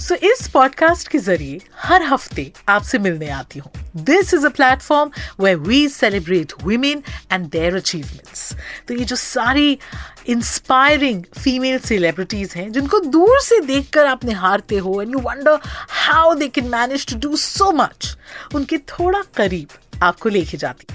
सो so, इस podcast के ज़रिए हर हफ़्ते आपसे मिलने आती हूँ। This is a platform way we celebrate women and their achievements तो ये जो सारी इंस्पायरिंग फीमेल सेलिब्रिटीज हैं जिनको दूर से देखकर आप निहारते हो and you wonder how they can manage to do so much उनके थोड़ा करीब आपको लेके जाती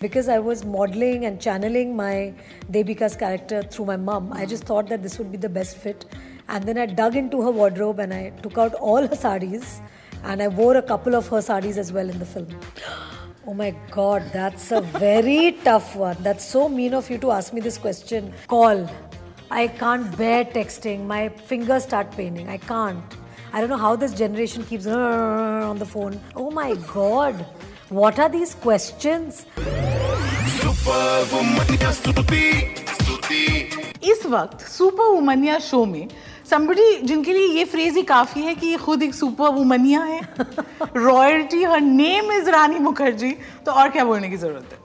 Because I was modeling and channeling my Devika's character through my mom, I just thought that this would be the best fit. And then I dug into her wardrobe and I took out all her saris and I wore a couple of her saris as well in the film. Oh my god, that's a very tough one. That's so mean of you to ask me this question. Call. I can't bear texting. My fingers start paining. I can't. I don't know how this generation keeps on the phone oh my god what are these questions इस वक्त super womania show में somebody जिनके लिए ये phrase ही काफ़ी है कि खुद एक सुपर वुमनिया है। Royalty her name is Rani Mukherjee तो और क्या बोलने की ज़रूरत है?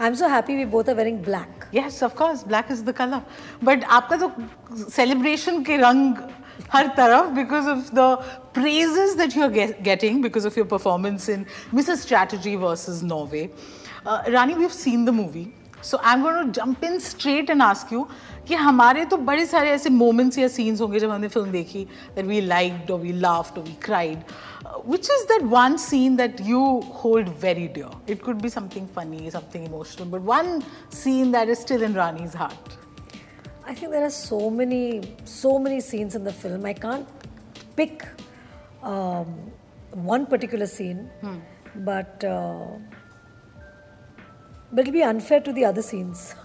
I am so happy we both are wearing black yes of course black is the colour but आपका तो सेलिब्रेशन के रंग हर तरफ़ because of the praises that you are getting because of your performance in Mrs strategy versus Norway Rani we have seen the movie so I am going to jump in straight and ask you कि हमारे तो बड़े सारे ऐसे moments या scenes होंगे जब हमने फ़िल्म देखी दैट वी लाइक्ड और वी लाफ्ड और we cried which is that one scene that you hold very dear? It could be something funny, something emotional, but one scene that is still in Rani's heart. I think there are so many, so many scenes in the film. I can't pick um, one particular scene, but uh, but it'll be unfair to the other scenes.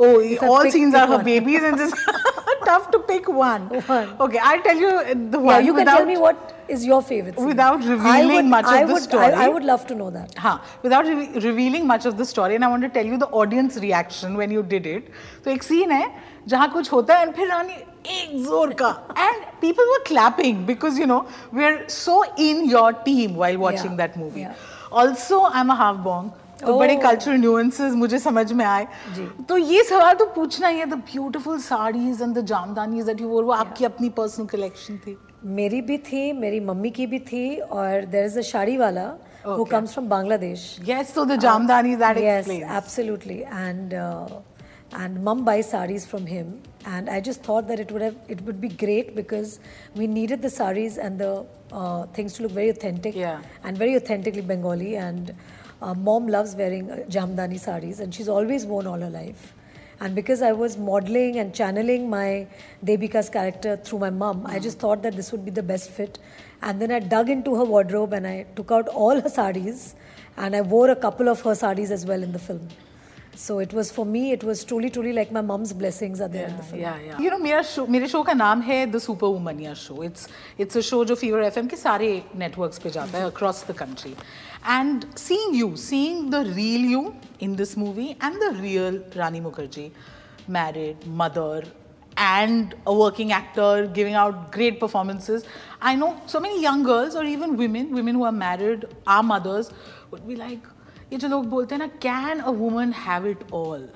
Oh, all scenes pick are her one. babies, and it's tough to pick one. One. Okay, I'll tell you uh, the yeah, one. you can without, tell me what is your favorite scene. without I revealing would- much of I the would, story. I, I would love to know that. हाँ without re- revealing much of the story and I want to tell you the audience reaction when you did it तो एक scene है जहाँ कुछ होता है and फिर रानी एक जोर का and people were clapping because you know we're so in your team while watching Yeah, that movie yeah. also I'm a half bong तो बड़े Oh. कल्चरल न्यूएंसेस मुझे समझ में आए तो ये सवाल तो पूछना ही है the beautiful saris and the jamdanis that you wore वो आपकी अपनी पर्सनल कलेक्शन थी मेरी भी थी मेरी मम्मी की भी थी और देर इज़ अ शाड़ी वाला who comes from Bangladesh yes so the jamdani that yes explains absolutely and uh, and mum buys saris from him and i just thought that it would have it would be great because we needed the saris and the uh, things to look very authentic Yeah. and very authentically bengali and uh, mom loves wearing uh, jamdani saris and she's always worn all her life and because I was modeling and channeling my Devika's character through my mom, I just thought that this would be the best fit. And then I dug into her wardrobe and I took out all her saris and I wore a couple of her saris as well in the film. So it was for me, it was truly, truly like my mom's blessings are there yeah, in the film. Yeah. You know, my show, my show ka naam The Superwomania show. It's, it's a show jo Fever FM ke sare networks pe mm-hmm. across the country. And seeing you, seeing the real you in this movie and the real Rani Mukerji, married, mother, and a working actor giving out great performances. I know so many young girls or even women, women who are married, are mothers, would be like, ये जो लोग बोलते हैं ना can a woman have it all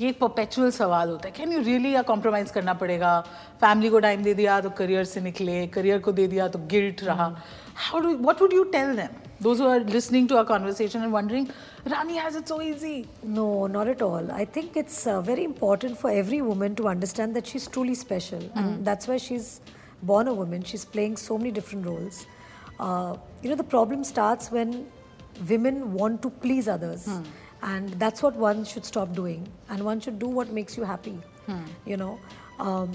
ये एक perpetual सवाल होता है। कैन यू रियली या कॉम्प्रोमाइज़ करना पड़ेगा? फैमिली को टाइम दे दिया तो करियर से निकले करियर को दे दिया तो गिल्ट रहा। How do what would you tell them those are listening to our conversation and wondering Rani has it so easy no not at all I think it's very important for every woman to understand that she is truly special and that's why she is born a woman she is playing so many different roles you know the problem start when women want to please others. And that's what one should stop doing. And one should do what makes you happy. You know, um,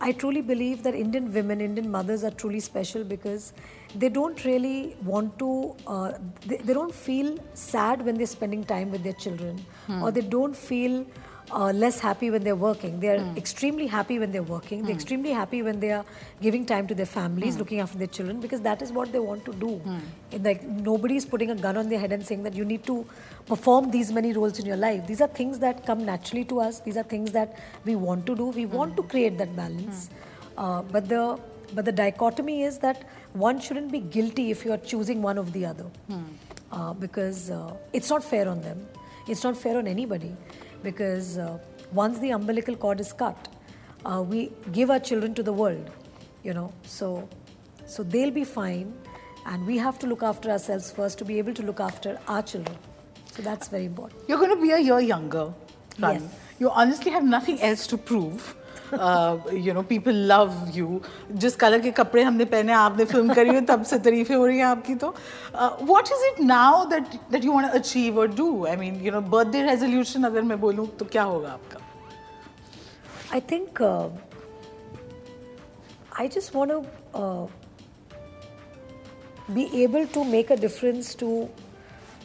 I truly believe that Indian women, Indian mothers are truly special because they don't really want to, uh, they, they don't feel sad when they're spending time with their children, or they don't feel uh, less happy when they're working. They're extremely happy when they're working. They're extremely happy when they are giving time to their families, looking after their children, because that is what they want to do. And like nobody is putting a gun on their head and saying that you need to perform these many roles in your life. These are things that come naturally to us. These are things that we want to do. We want to create that balance. Uh, but the but the dichotomy is that one shouldn't be guilty if you are choosing one of the other, uh, because uh, it's not fair on them. It's not fair on anybody, because uh, once the umbilical cord is cut, uh, we give our children to the world, you know. So, so they'll be fine, and we have to look after ourselves first to be able to look after our children. So that's very important. You're going to be a year younger. Rani. Yes. You honestly have nothing else to prove. You know people love you जिस colour के कपड़े हमने पहने आपने film करी हो तब से तारीफें हो रही हैं आपकी तो। What is it now that that you want achieve और do I mean you know birthday resolution अगर मैं बोलूँ तो क्या होगा आपका? I think I just want be able to make a difference to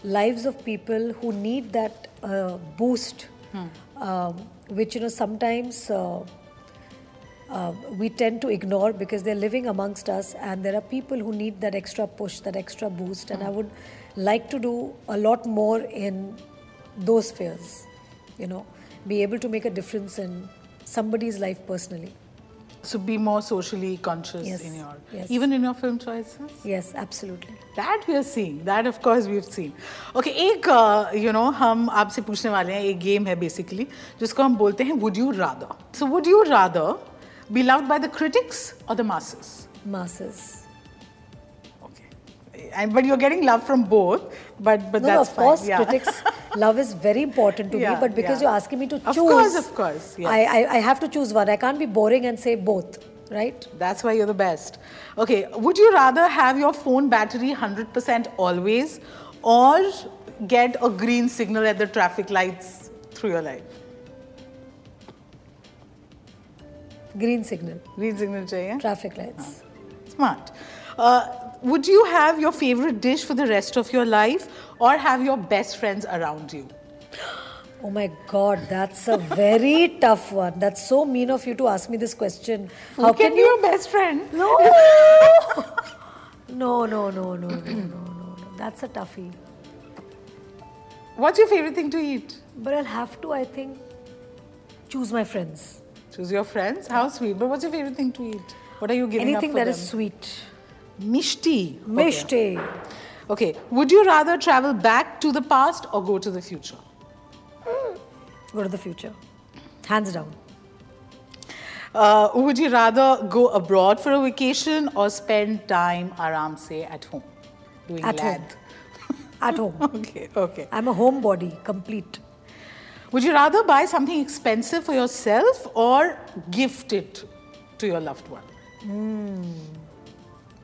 lives of people who need that uh, boost, hmm. um, which you know sometimes uh, uh, we tend to ignore because they're living amongst us, and there are people who need that extra push, that extra boost. And I would like to do a lot more in those spheres, you know, be able to make a difference in somebody's life personally. So be more socially conscious Yes, in your, yes. even in your film choices. Yes, absolutely. That we are seeing. That of course we've seen. Okay, एक uh, you know हम आपसे पूछने वाले हैं एक game है basically जिसको हम बोलते हैं Would you rather? So would you rather be loved by the critics or the masses? Masses. Okay, and but you're getting love from both. But but No, no, that's of course. Yeah. critics' love is very important to Yeah, me, but because yeah. you're asking me to choose, Of course, of course, yes. I, I, I have to choose one. I can't be boring and say both, right? That's why you're the best. Okay, would you rather have your phone battery 100% always or get a green signal at the traffic lights through your life? Green signal. Green signal chahiye? Traffic lights. Ah, smart. Uh, would you have your favorite dish for the rest of your life or have your best friends around you? Oh my God, that's a very tough one. That's so mean of you to ask me this question. How can, can you? Your best friend? No. no, no, no, no, no, no, no, no. That's a toughie. What's your favorite thing to eat? But I'll have to, I think, choose my friends. Choose your friends. How sweet. But what's your favorite thing to eat? What are you giving Anything up that them? is sweet. Mishti. Okay. Okay. Would you rather travel back to the past or go to the future? Go to the future. Hands down. Uh, would you rather go abroad for a vacation or spend time aram se at home? Doing At home. At home. Okay, okay. I'm a homebody, complete. Would you rather buy something expensive for yourself or gift it to your loved one? Hmm.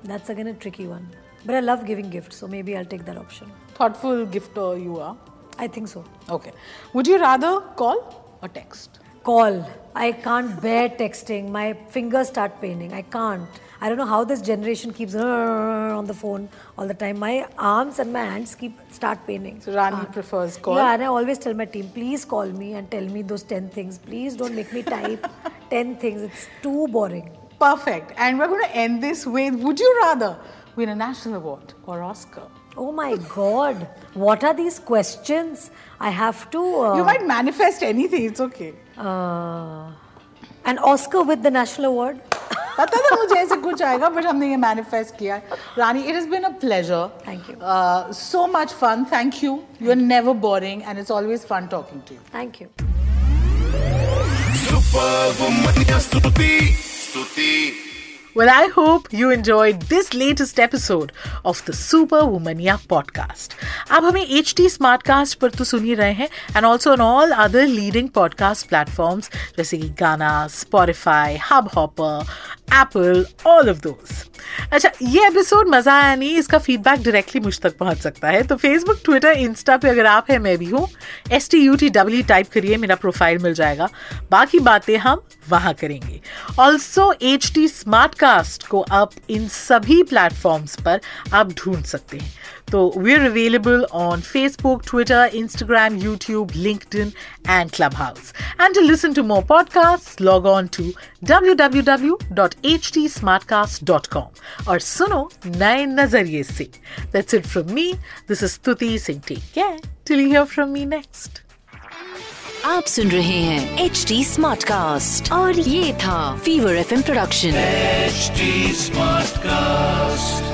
That's again a tricky one. But I love giving gifts, so maybe I'll take that option. Thoughtful gifter you are. I think so. Okay. Would you rather call or text? Call. I can't bear texting. My fingers start paining. I can't. I don't know how this generation keeps on the phone all the time. My arms and my hands keep start paining. So Rani prefers call. Yeah, and I always tell my team, please call me and tell me those 10 things. Please don't make me type 10 things. It's too boring. Perfect. And we're going to end this with Would you rather win a national award or Oscar? Oh my God. What are these questions? I have to. Uh, You might manifest anything, it's okay. And Oscar with the national award पता था मुझे ऐसे कुछ आएगा but हमने ये manifest किया है Rani it is been a pleasure thank you so much fun thank you you are never boring and it's always fun talking to you thank you Superwoman, Stutee, Stutee. Well, I hope you enjoyed this latest episode of the Super Womania podcast. आप हमें H T Smartcast पर तो सुन ही रहे हैं and also on all other leading podcast platforms जैसे कि गाना, Spotify, Hubhopper Apple all of दोस्त अच्छा ये एपिसोड मज़ा आया नहीं, इसका फीडबैक डायरेक्टली मुझ तक पहुँच सकता है। तो फेसबुक ट्विटर इंस्टा पे अगर आप है, मैं भी हूँ। S T U T W type करिए, मेरा प्रोफ़ाइल मिल जाएगा। बाकी बातें हम वहाँ करेंगे। Also H T smart cast को आप इन सभी प्लेटफॉर्म्स पर आप ढूंढ सकते हैं। तो we are available on Facebook Twitter Instagram YouTube LinkedIn and club house and to listen to more podcast log on to www.htsmartcast.com और सुनो नए नजरिए से that's it from me this is स्तुति Singh take care till you here from me next आप सुन रहे हैं H D smart cast और ये था fever F production HD Smartcast.